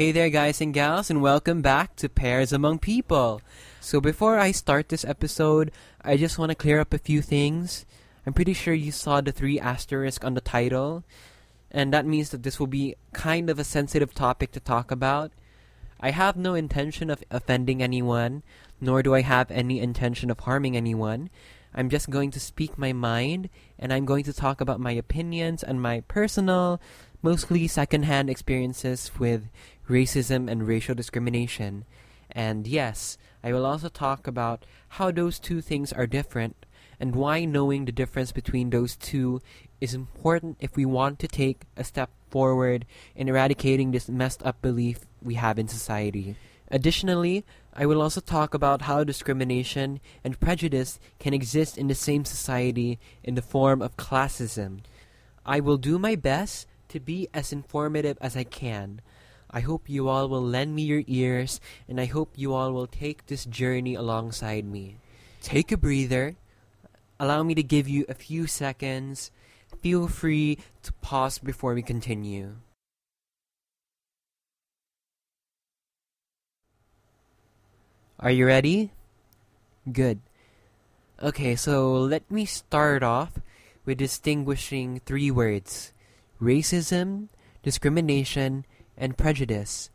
Hey there, guys and gals, and welcome back to Pairs Among People. So, before I start this episode, I just want to clear up a few things. I'm pretty sure you saw the three asterisk on the title, and that means that this will be kind of a sensitive topic to talk about. I have no intention of offending anyone, nor do I have any intention of harming anyone. I'm just going to speak my mind, and I'm going to talk about my opinions and my personal, mostly secondhand experiences with racism and racial discrimination. And yes, I will also talk about how those two things are different and why knowing the difference between those two is important if we want to take a step forward in eradicating this messed up belief we have in society. Additionally, I will also talk about how discrimination and prejudice can exist in the same society in the form of classism. I will do my best to be as informative as I can. I hope you all will lend me your ears, and I hope you all will take this journey alongside me. Take a breather. Allow me to give you a few seconds. Feel free to pause before we continue. Are you ready? Good. Okay, so let me start off with distinguishing three words racism, discrimination, and prejudice.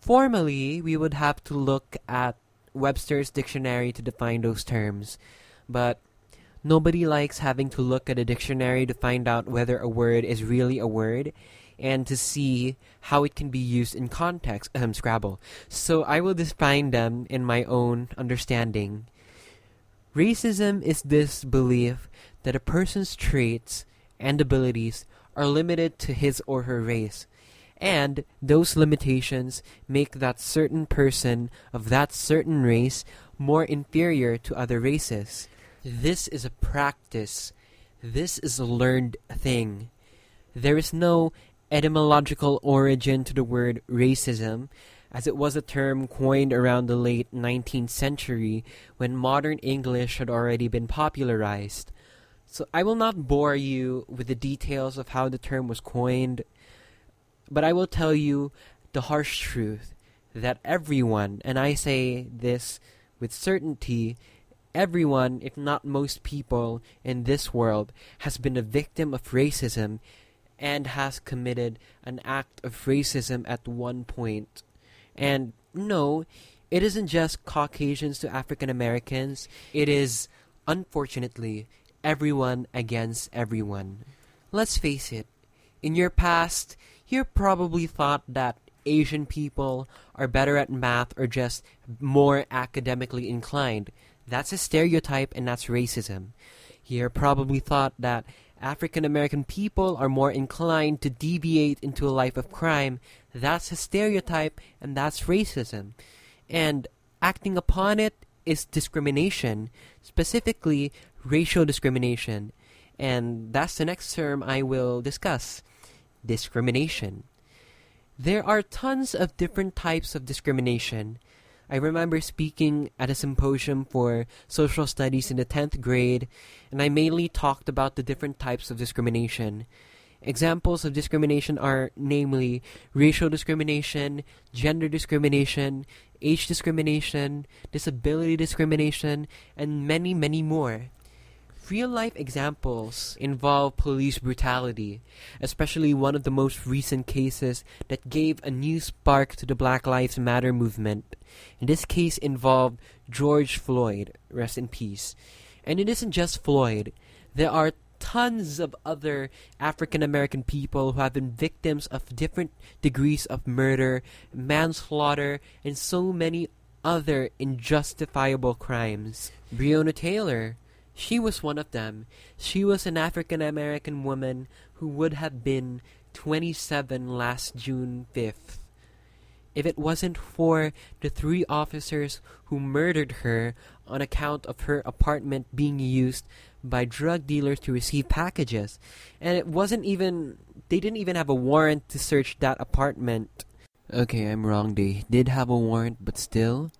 Formally, we would have to look at Webster's dictionary to define those terms, but nobody likes having to look at a dictionary to find out whether a word is really a word and to see how it can be used in context. Um, Scrabble. So I will define them in my own understanding. Racism is this belief that a person's traits and abilities are limited to his or her race, and those limitations make that certain person of that certain race more inferior to other races. This is a practice. This is a learned thing. There is no etymological origin to the word racism, as it was a term coined around the late 19th century when modern English had already been popularized. So I will not bore you with the details of how the term was coined, but I will tell you the harsh truth that everyone, and I say this with certainty, everyone, if not most people in this world, has been a victim of racism and has committed an act of racism at one point. And no, it isn't just Caucasians to African Americans, it is, unfortunately, everyone against everyone. Let's face it, in your past, you probably thought that Asian people are better at math or just more academically inclined. That's a stereotype and that's racism. You probably thought that African American people are more inclined to deviate into a life of crime. That's a stereotype and that's racism. And acting upon it is discrimination, specifically racial discrimination. And that's the next term I will discuss discrimination. There are tons of different types of discrimination. I remember speaking at a symposium for social studies in the 10th grade, and I mainly talked about the different types of discrimination. Examples of discrimination are namely racial discrimination, gender discrimination, age discrimination, disability discrimination, and many, many more. Real life examples involve police brutality, especially one of the most recent cases that gave a new spark to the Black Lives Matter movement. And this case involved George Floyd, rest in peace. And it isn't just Floyd, there are tons of other African American people who have been victims of different degrees of murder, manslaughter, and so many other unjustifiable crimes. Breonna Taylor she was one of them. She was an African American woman who would have been 27 last June 5th. If it wasn't for the three officers who murdered her on account of her apartment being used by drug dealers to receive packages. And it wasn't even, they didn't even have a warrant to search that apartment. Okay, I'm wrong. They did have a warrant, but still.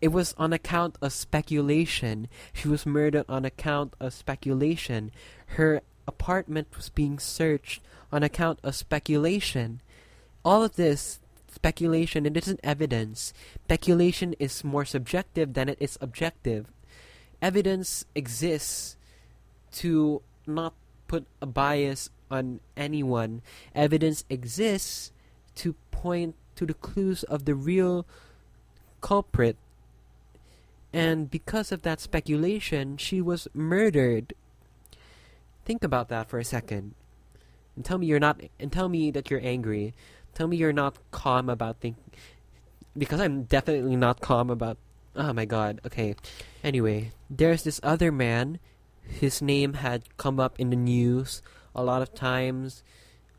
It was on account of speculation. She was murdered on account of speculation. Her apartment was being searched on account of speculation. all of this speculation it isn't evidence. Speculation is more subjective than it is objective. Evidence exists to not put a bias on anyone. Evidence exists to point to the clues of the real culprit. And because of that speculation, she was murdered. Think about that for a second. And tell me you're not and tell me that you're angry. Tell me you're not calm about think because I'm definitely not calm about Oh my god. Okay. Anyway, there's this other man. His name had come up in the news a lot of times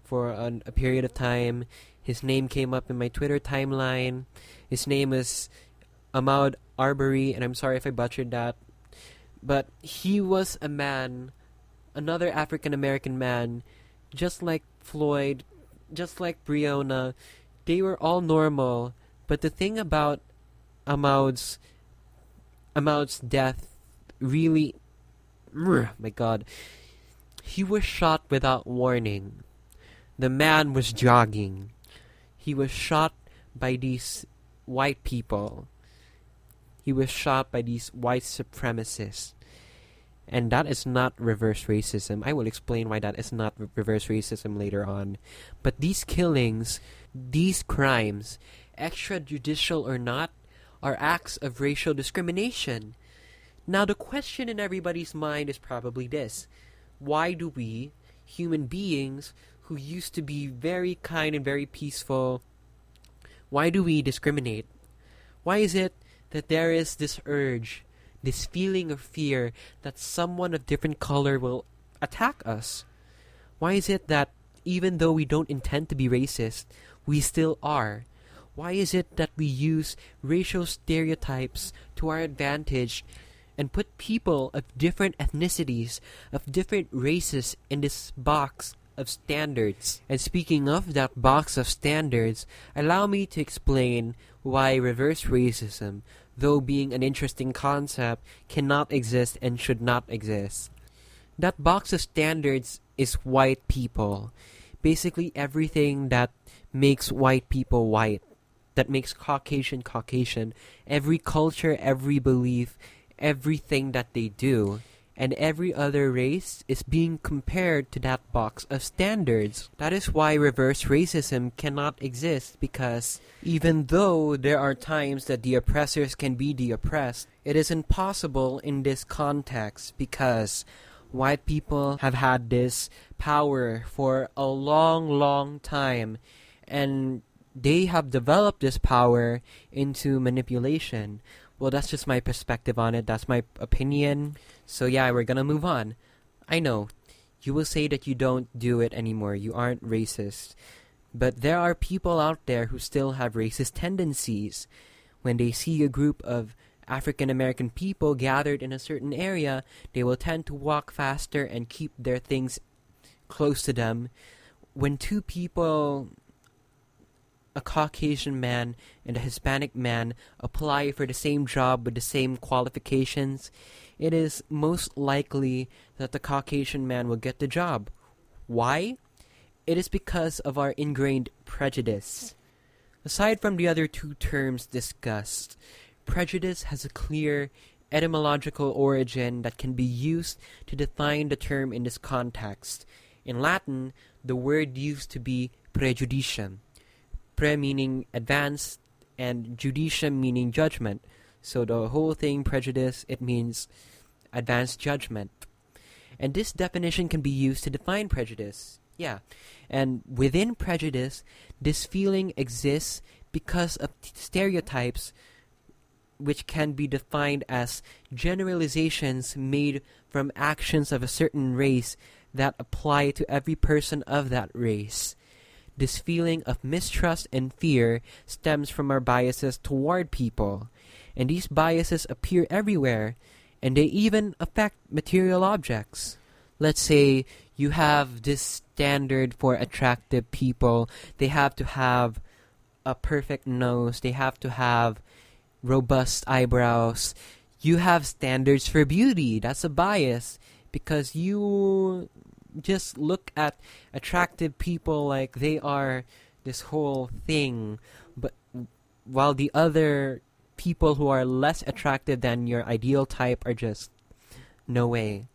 for an, a period of time. His name came up in my Twitter timeline. His name is Ahmaud Arbery, and I'm sorry if I butchered that. But he was a man, another African American man, just like Floyd, just like Breonna. They were all normal. But the thing about Ahmaud's Ahmaud's death really my god he was shot without warning the man was jogging he was shot by these white people he was shot by these white supremacists and that is not reverse racism i will explain why that is not reverse racism later on but these killings these crimes extrajudicial or not, are acts of racial discrimination. Now, the question in everybody's mind is probably this Why do we, human beings who used to be very kind and very peaceful, why do we discriminate? Why is it that there is this urge, this feeling of fear that someone of different color will attack us? Why is it that even though we don't intend to be racist, we still are? Why is it that we use racial stereotypes to our advantage and put people of different ethnicities, of different races in this box of standards? And speaking of that box of standards, allow me to explain why reverse racism, though being an interesting concept, cannot exist and should not exist. That box of standards is white people. Basically everything that makes white people white that makes Caucasian Caucasian. Every culture, every belief, everything that they do, and every other race is being compared to that box of standards. That is why reverse racism cannot exist because even though there are times that the oppressors can be the oppressed, it is impossible in this context because white people have had this power for a long, long time and they have developed this power into manipulation. Well, that's just my perspective on it. That's my opinion. So yeah, we're gonna move on. I know. You will say that you don't do it anymore. You aren't racist. But there are people out there who still have racist tendencies. When they see a group of African American people gathered in a certain area, they will tend to walk faster and keep their things close to them. When two people a Caucasian man and a Hispanic man apply for the same job with the same qualifications, it is most likely that the Caucasian man will get the job. Why? It is because of our ingrained prejudice. Aside from the other two terms discussed, prejudice has a clear etymological origin that can be used to define the term in this context. In Latin, the word used to be prejudicium pre meaning advanced and judicium meaning judgment. So the whole thing prejudice it means advanced judgment. And this definition can be used to define prejudice. Yeah. And within prejudice, this feeling exists because of stereotypes which can be defined as generalizations made from actions of a certain race that apply to every person of that race. This feeling of mistrust and fear stems from our biases toward people, and these biases appear everywhere, and they even affect material objects. Let's say you have this standard for attractive people. They have to have a perfect nose. They have to have robust eyebrows. You have standards for beauty. That's a bias because you just look at attractive people like they are this whole thing, but while the other people who are less attractive than your ideal type are just no way.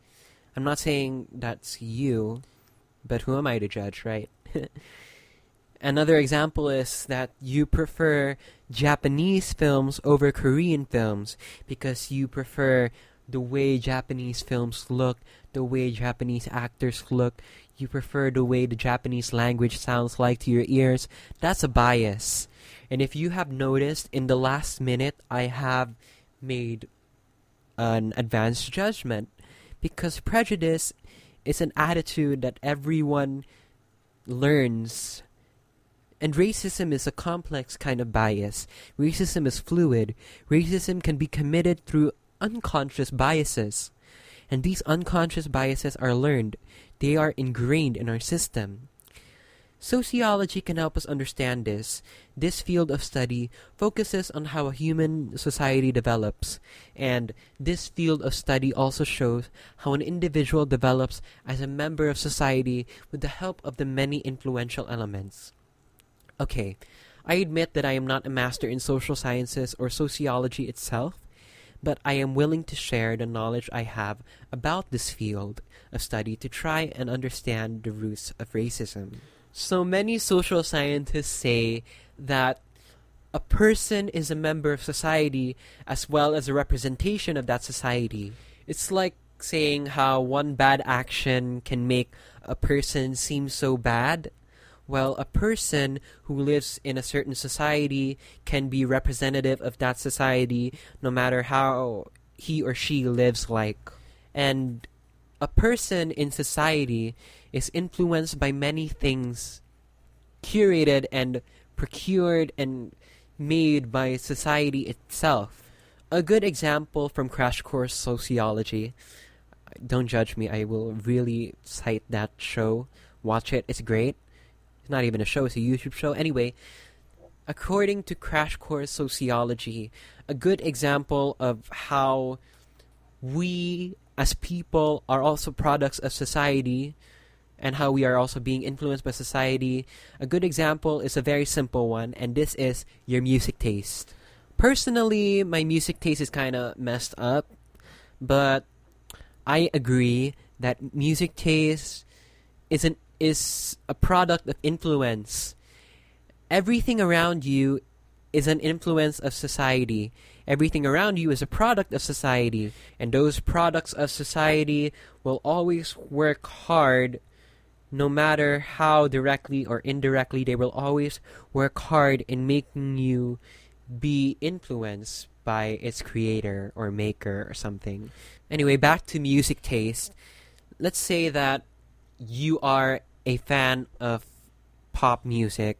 I'm not saying that's you, but who am I to judge, right? Another example is that you prefer Japanese films over Korean films because you prefer the way Japanese films look, the way Japanese actors look. You prefer the way the Japanese language sounds like to your ears. That's a bias. And if you have noticed, in the last minute, I have made an advanced judgment because prejudice is an attitude that everyone learns. And racism is a complex kind of bias. Racism is fluid. Racism can be committed through unconscious biases. And these unconscious biases are learned. They are ingrained in our system. Sociology can help us understand this. This field of study focuses on how a human society develops, and this field of study also shows how an individual develops as a member of society with the help of the many influential elements. Okay, I admit that I am not a master in social sciences or sociology itself, but I am willing to share the knowledge I have about this field of study to try and understand the roots of racism. So many social scientists say that a person is a member of society as well as a representation of that society. It's like saying how one bad action can make a person seem so bad well, a person who lives in a certain society can be representative of that society no matter how he or she lives like. And a person in society is influenced by many things curated and procured and made by society itself. A good example from Crash Course Sociology. Don't judge me, I will really cite that show. Watch it, it's great it's not even a show, it's a YouTube show. Anyway, according to Crash Course Sociology, a good example of how we as people are also products of society and how we are also being influenced by society. A good example is a very simple one, and this is your music taste. Personally, my music taste is kind of messed up, but I agree that music taste is an is a product of influence. Everything around you is an influence of society. Everything around you is a product of society. And those products of society will always work hard no matter how directly or indirectly, they will always work hard in making you be influenced by its creator or maker or something. Anyway, back to music taste. Let's say that you are a fan of pop music,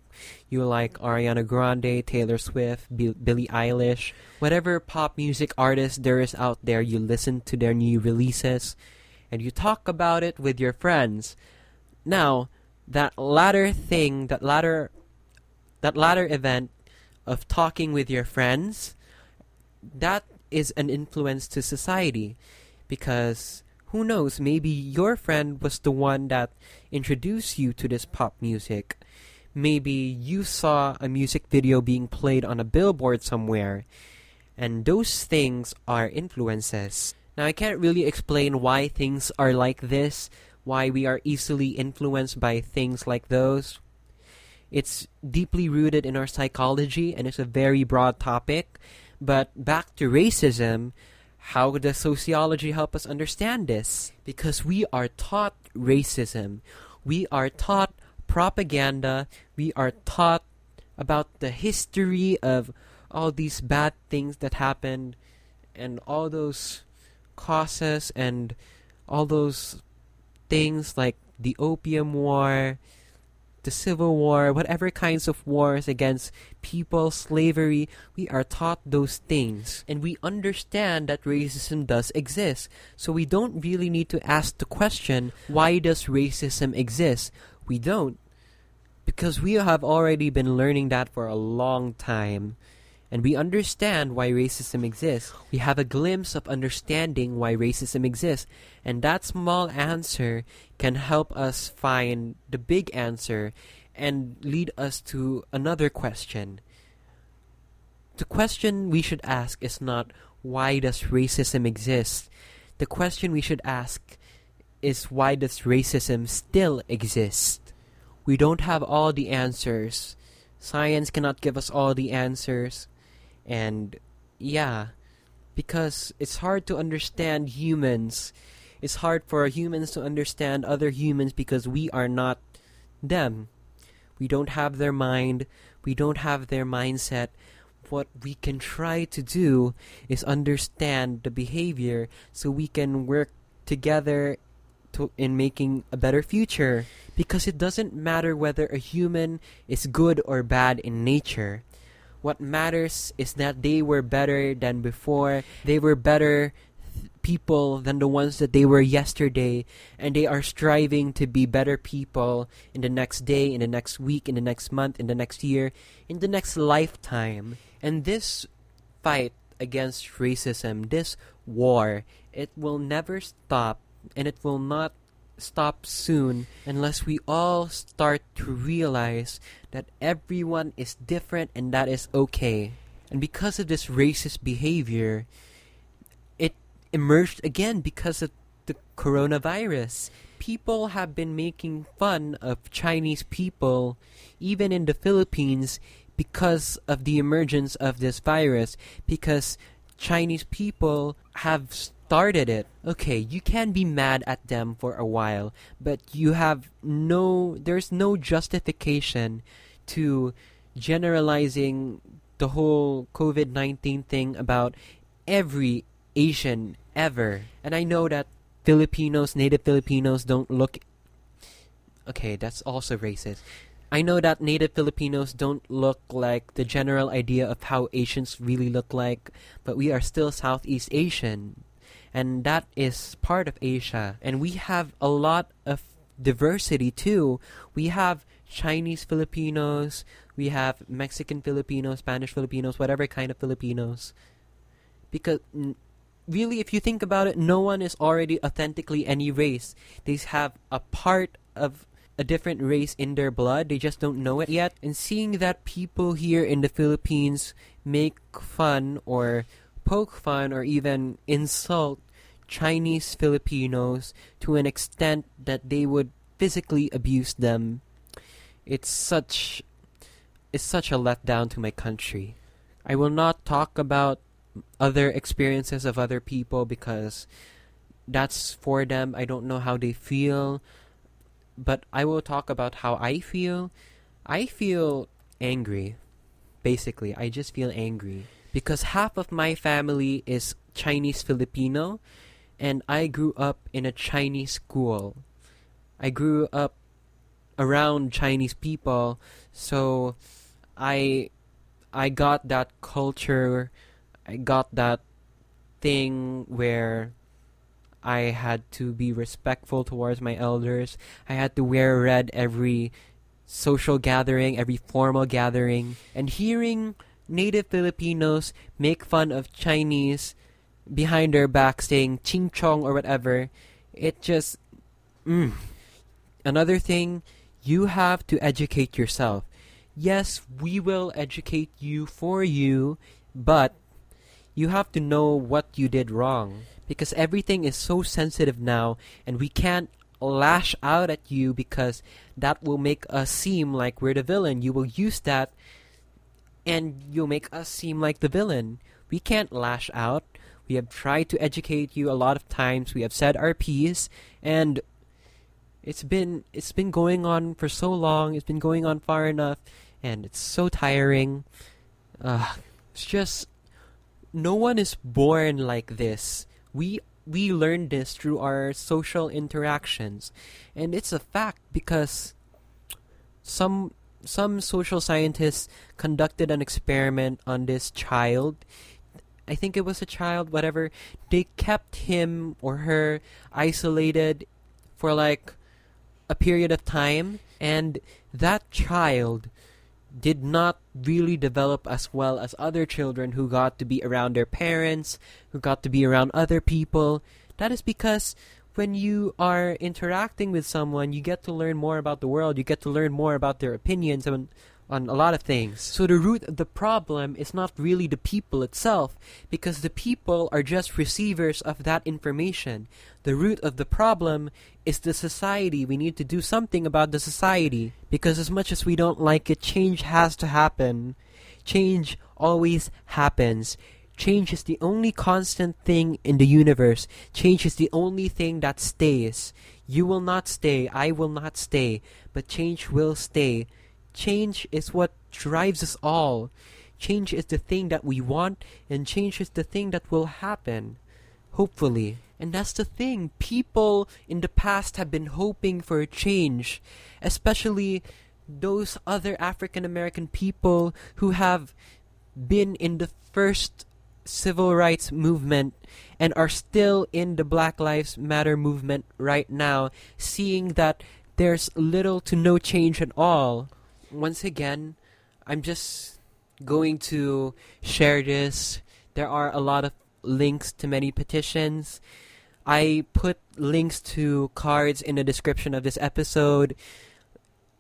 you like Ariana Grande, Taylor Swift, B- Billie Eilish, whatever pop music artist there is out there, you listen to their new releases and you talk about it with your friends. Now, that latter thing, that latter that latter event of talking with your friends, that is an influence to society because who knows, maybe your friend was the one that introduced you to this pop music. Maybe you saw a music video being played on a billboard somewhere. And those things are influences. Now, I can't really explain why things are like this, why we are easily influenced by things like those. It's deeply rooted in our psychology and it's a very broad topic. But back to racism, how does sociology help us understand this? Because we are taught racism. We are taught propaganda. We are taught about the history of all these bad things that happened and all those causes and all those things like the opium war the Civil War, whatever kinds of wars against people, slavery, we are taught those things. And we understand that racism does exist. So we don't really need to ask the question, why does racism exist? We don't. Because we have already been learning that for a long time and we understand why racism exists. We have a glimpse of understanding why racism exists, and that small answer can help us find the big answer, and lead us to another question. The question we should ask is not why does racism exist? The question we should ask is why does racism still exist? We don't have all the answers. Science cannot give us all the answers. And yeah, because it's hard to understand humans. It's hard for humans to understand other humans because we are not them. We don't have their mind. We don't have their mindset. What we can try to do is understand the behavior so we can work together to, in making a better future. Because it doesn't matter whether a human is good or bad in nature. What matters is that they were better than before. They were better people than the ones that they were yesterday and they are striving to be better people in the next day in the next week in the next month in the next year in the next lifetime and this fight against racism this war it will never stop and it will not stop soon unless we all start to realize that everyone is different and that is okay and because of this racist behavior it emerged again because of the coronavirus. People have been making fun of Chinese people, even in the Philippines, because of the emergence of this virus, because Chinese people have started it. Okay, you can be mad at them for a while, but you have no, there's no justification to generalizing the whole COVID 19 thing about every Asian ever. And I know that Filipinos, native Filipinos don't look Okay, that's also racist. I know that native Filipinos don't look like the general idea of how Asians really look like, but we are still Southeast Asian. And that is part of Asia. And we have a lot of diversity too. We have Chinese Filipinos, we have Mexican Filipinos, Spanish Filipinos, whatever kind of Filipinos. Because really, if you think about it, no one is already authentically any race. They have a part of a different race in their blood. They just don't know it yet. And seeing that people here in the Philippines make fun or poke fun or even insult Chinese Filipinos to an extent that they would physically abuse them, it's such it's such a letdown to my country. I will not talk about other experiences of other people because that's for them. I don't know how they feel, but I will talk about how I feel. I feel angry. Basically, I just feel angry because half of my family is Chinese Filipino and I grew up in a Chinese school. I grew up around Chinese people, so I I got that culture I got that thing where I had to be respectful towards my elders. I had to wear red every social gathering, every formal gathering, and hearing native Filipinos make fun of Chinese behind their back saying ching chong or whatever, it just mm. Another thing, you have to educate yourself. Yes, we will educate you for you, but you have to know what you did wrong because everything is so sensitive now and we can't lash out at you because that will make us seem like we're the villain. You will use that and you'll make us seem like the villain. We can't lash out. We have tried to educate you a lot of times. We have said our piece and it's been it's been going on for so long. It's been going on far enough and it's so tiring. Uh, it's just no one is born like this. We we learn this through our social interactions, and it's a fact because some some social scientists conducted an experiment on this child. I think it was a child, whatever. They kept him or her isolated for like a period of time, and that child did not really develop as well as other children who got to be around their parents, who got to be around other people. That is because when you are interacting with someone, you get to learn more about the world. You get to learn more about their opinions on on a lot of things. So the root of the problem is not really the people itself, because the people are just receivers of that information. The root of the problem is the society. We need to do something about the society, because as much as we don't like it, change has to happen. Change always happens. Change is the only constant thing in the universe. Change is the only thing that stays. You will not stay, I will not stay, but change will stay. Change is what drives us all. Change is the thing that we want, and change is the thing that will happen. Hopefully. And that's the thing. People in the past have been hoping for a change, especially those other African American people who have been in the first civil rights movement and are still in the Black Lives Matter movement right now, seeing that there's little to no change at all. Once again, I'm just going to share this. There are a lot of links to many petitions. I put links to cards in the description of this episode.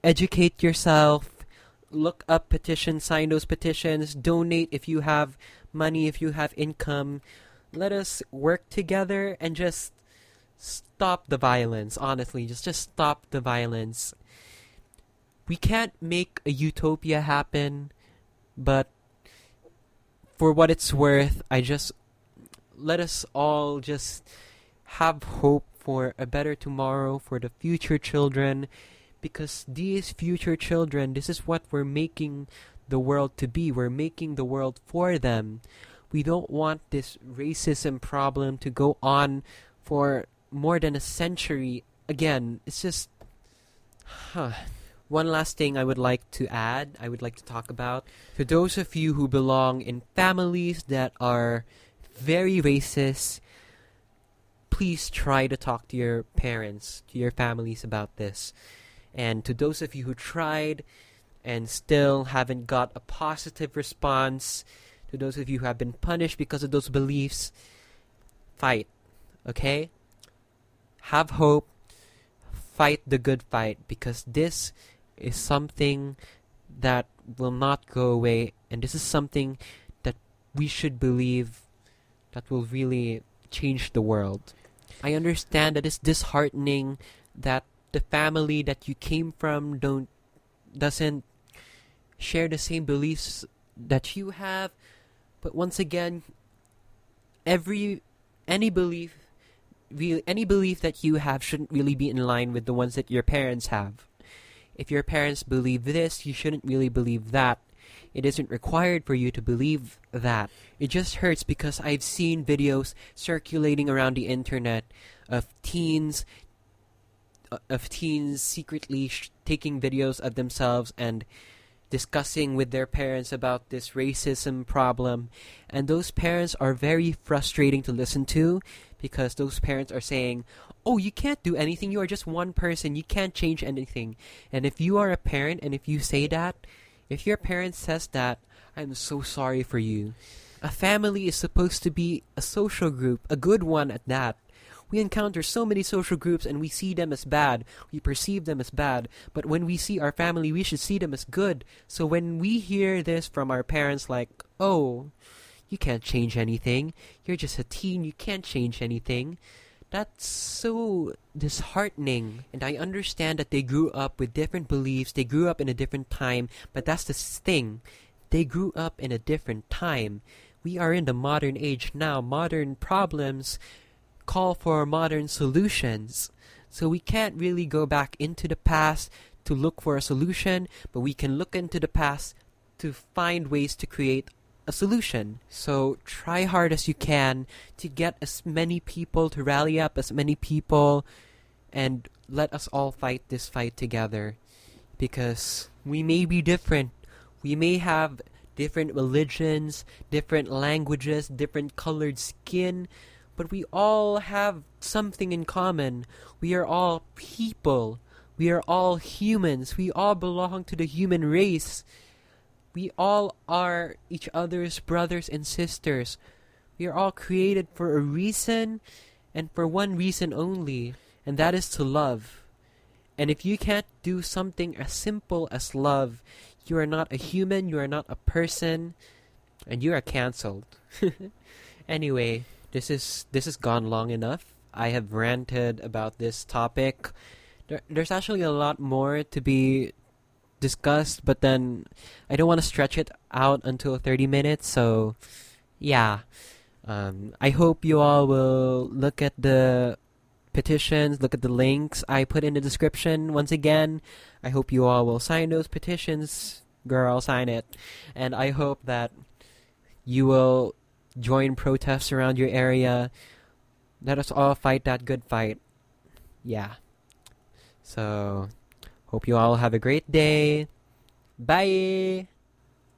Educate yourself. Look up petitions, sign those petitions, donate if you have money, if you have income. Let us work together and just stop the violence, honestly. Just just stop the violence. We can't make a utopia happen, but for what it's worth, I just let us all just have hope for a better tomorrow for the future children because these future children, this is what we're making the world to be. We're making the world for them. We don't want this racism problem to go on for more than a century. Again, it's just. Huh. One last thing I would like to add, I would like to talk about. For those of you who belong in families that are very racist, please try to talk to your parents, to your families about this. And to those of you who tried, and still haven't got a positive response to those of you who have been punished because of those beliefs, fight. Okay? Have hope. Fight the good fight because this is something that will not go away and this is something that we should believe that will really change the world. I understand that it's disheartening that the family that you came from don't doesn't share the same beliefs that you have. But once again, every any belief any belief that you have shouldn't really be in line with the ones that your parents have. If your parents believe this, you shouldn't really believe that. It isn't required for you to believe that. It just hurts because I've seen videos circulating around the internet of teens uh, of teens secretly taking videos of themselves and discussing with their parents about this racism problem. And those parents are very frustrating to listen to because those parents are saying, Oh, you can't do anything. You are just one person. You can't change anything. And if you are a parent and if you say that, if your parent says that, I'm so sorry for you. A family is supposed to be a social group, a good one at that we encounter so many social groups and we see them as bad. We perceive them as bad. But when we see our family, we should see them as good. So when we hear this from our parents like, oh, you can't change anything. You're just a teen. You can't change anything. That's so disheartening. And I understand that they grew up with different beliefs. They grew up in a different time. But that's the thing. They grew up in a different time. We are in the modern age now. Modern problems call for modern solutions. So we can't really go back into the past to look for a solution, but we can look into the past to find ways to create a solution. So try hard as you can to get as many people to rally up as many people and let us all fight this fight together because we may be different. We may have different religions, different languages, different colored skin, but we all have something in common. We are all people. We are all humans. We all belong to the human race. We all are each other's brothers and sisters. We are all created for a reason, and for one reason only, and that is to love. And if you can't do something as simple as love, you are not a human, you are not a person, and you are cancelled. anyway, this is this has gone long enough. I have ranted about this topic. There, there's actually a lot more to be discussed, but then I don't want to stretch it out until 30 minutes, so yeah. Um, I hope you all will look at the petitions, look at the links I put in the description once again. I hope you all will sign those petitions. Girl, sign it. And I hope that you will join protests around your area. Let us all fight that good fight. Yeah. So, hope you all have a great day. Bye!